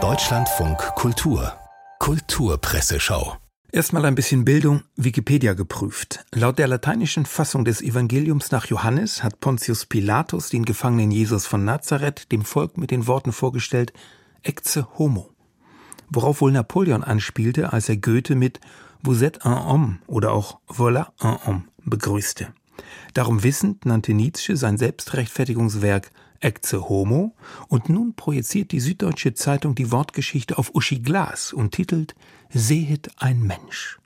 Deutschlandfunk Kultur Kulturpresseschau Erstmal ein bisschen Bildung, Wikipedia geprüft. Laut der lateinischen Fassung des Evangeliums nach Johannes hat Pontius Pilatus den Gefangenen Jesus von Nazareth dem Volk mit den Worten vorgestellt, Ecce homo. Worauf wohl Napoleon anspielte, als er Goethe mit Vous êtes un homme oder auch Voilà un homme begrüßte. Darum wissend nannte Nietzsche sein Selbstrechtfertigungswerk Ecce Homo und nun projiziert die Süddeutsche Zeitung die Wortgeschichte auf Uschi Glas und titelt Sehet ein Mensch.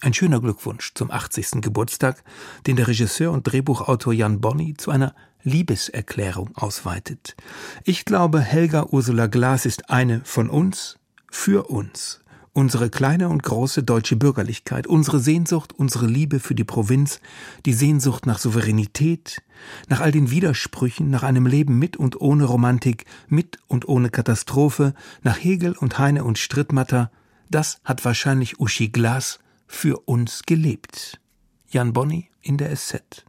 Ein schöner Glückwunsch zum 80. Geburtstag, den der Regisseur und Drehbuchautor Jan Bonny zu einer Liebeserklärung ausweitet. Ich glaube, Helga Ursula Glas ist eine von uns, für uns unsere kleine und große deutsche Bürgerlichkeit, unsere Sehnsucht, unsere Liebe für die Provinz, die Sehnsucht nach Souveränität, nach all den Widersprüchen, nach einem Leben mit und ohne Romantik, mit und ohne Katastrophe, nach Hegel und Heine und Strittmatter, das hat wahrscheinlich Uschi Glas für uns gelebt. Jan Bonny in der SZ.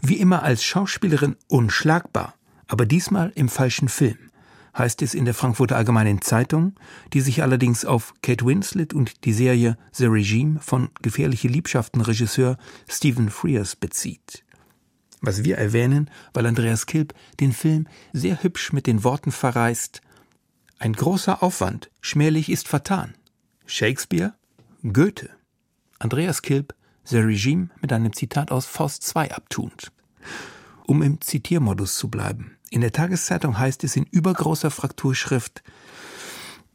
Wie immer als Schauspielerin unschlagbar, aber diesmal im falschen Film heißt es in der Frankfurter Allgemeinen Zeitung, die sich allerdings auf Kate Winslet und die Serie The Regime von Gefährliche Liebschaften Regisseur Stephen Frears bezieht. Was wir erwähnen, weil Andreas Kilp den Film sehr hübsch mit den Worten verreist Ein großer Aufwand, schmählich ist vertan. Shakespeare, Goethe. Andreas Kilp, The Regime mit einem Zitat aus Faust II abtunt. Um im Zitiermodus zu bleiben. In der Tageszeitung heißt es in übergroßer Frakturschrift,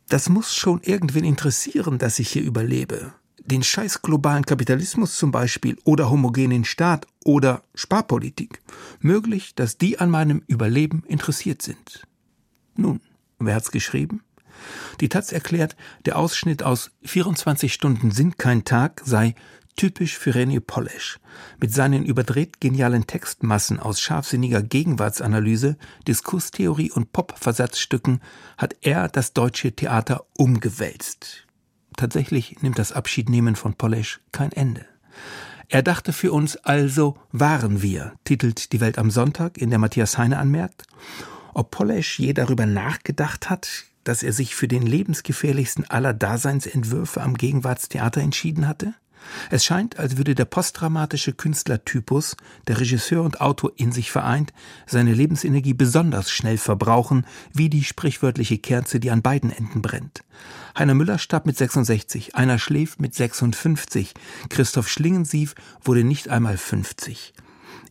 das muss schon irgendwen interessieren, dass ich hier überlebe. Den scheiß globalen Kapitalismus zum Beispiel oder homogenen Staat oder Sparpolitik. Möglich, dass die an meinem Überleben interessiert sind. Nun, wer hat's geschrieben? Die Taz erklärt, der Ausschnitt aus 24 Stunden sind kein Tag sei Typisch für René Polesch. Mit seinen überdreht genialen Textmassen aus scharfsinniger Gegenwartsanalyse, Diskurstheorie und Pop-Versatzstücken hat er das deutsche Theater umgewälzt. Tatsächlich nimmt das Abschiednehmen von Polesch kein Ende. Er dachte für uns also waren wir, titelt die Welt am Sonntag, in der Matthias Heine anmerkt. Ob Polesch je darüber nachgedacht hat, dass er sich für den lebensgefährlichsten aller Daseinsentwürfe am Gegenwartstheater entschieden hatte? Es scheint, als würde der postdramatische Künstlertypus, der Regisseur und Autor in sich vereint, seine Lebensenergie besonders schnell verbrauchen, wie die sprichwörtliche Kerze, die an beiden Enden brennt. Heiner Müller starb mit 66, einer schläft mit 56, Christoph Schlingensief wurde nicht einmal 50.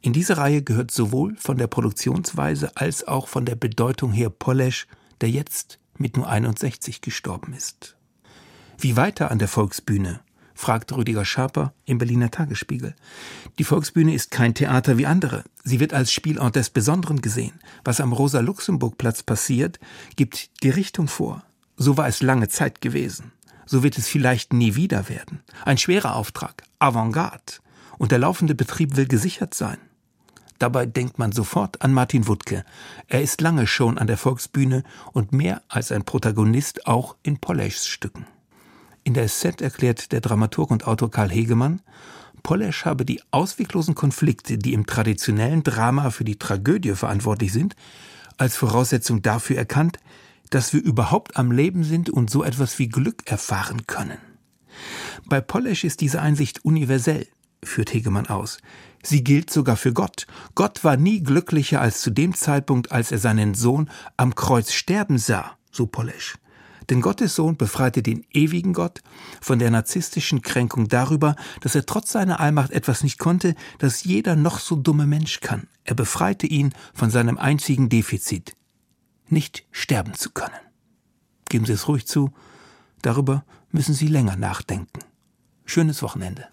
In diese Reihe gehört sowohl von der Produktionsweise als auch von der Bedeutung her Polesch, der jetzt mit nur 61 gestorben ist. Wie weiter an der Volksbühne? Fragt Rüdiger Schaper im Berliner Tagesspiegel. Die Volksbühne ist kein Theater wie andere. Sie wird als Spielort des Besonderen gesehen. Was am Rosa-Luxemburg-Platz passiert, gibt die Richtung vor. So war es lange Zeit gewesen. So wird es vielleicht nie wieder werden. Ein schwerer Auftrag, Avantgarde. Und der laufende Betrieb will gesichert sein. Dabei denkt man sofort an Martin Wuttke. Er ist lange schon an der Volksbühne und mehr als ein Protagonist auch in Poleschs Stücken. In der SZ erklärt der Dramaturg und Autor Karl Hegemann, Polesch habe die ausweglosen Konflikte, die im traditionellen Drama für die Tragödie verantwortlich sind, als Voraussetzung dafür erkannt, dass wir überhaupt am Leben sind und so etwas wie Glück erfahren können. Bei Polesch ist diese Einsicht universell, führt Hegemann aus. Sie gilt sogar für Gott. Gott war nie glücklicher als zu dem Zeitpunkt, als er seinen Sohn am Kreuz sterben sah, so Polesch. Denn Gottes Sohn befreite den ewigen Gott von der narzisstischen Kränkung darüber, dass er trotz seiner Allmacht etwas nicht konnte, das jeder noch so dumme Mensch kann. Er befreite ihn von seinem einzigen Defizit, nicht sterben zu können. Geben Sie es ruhig zu, darüber müssen Sie länger nachdenken. Schönes Wochenende.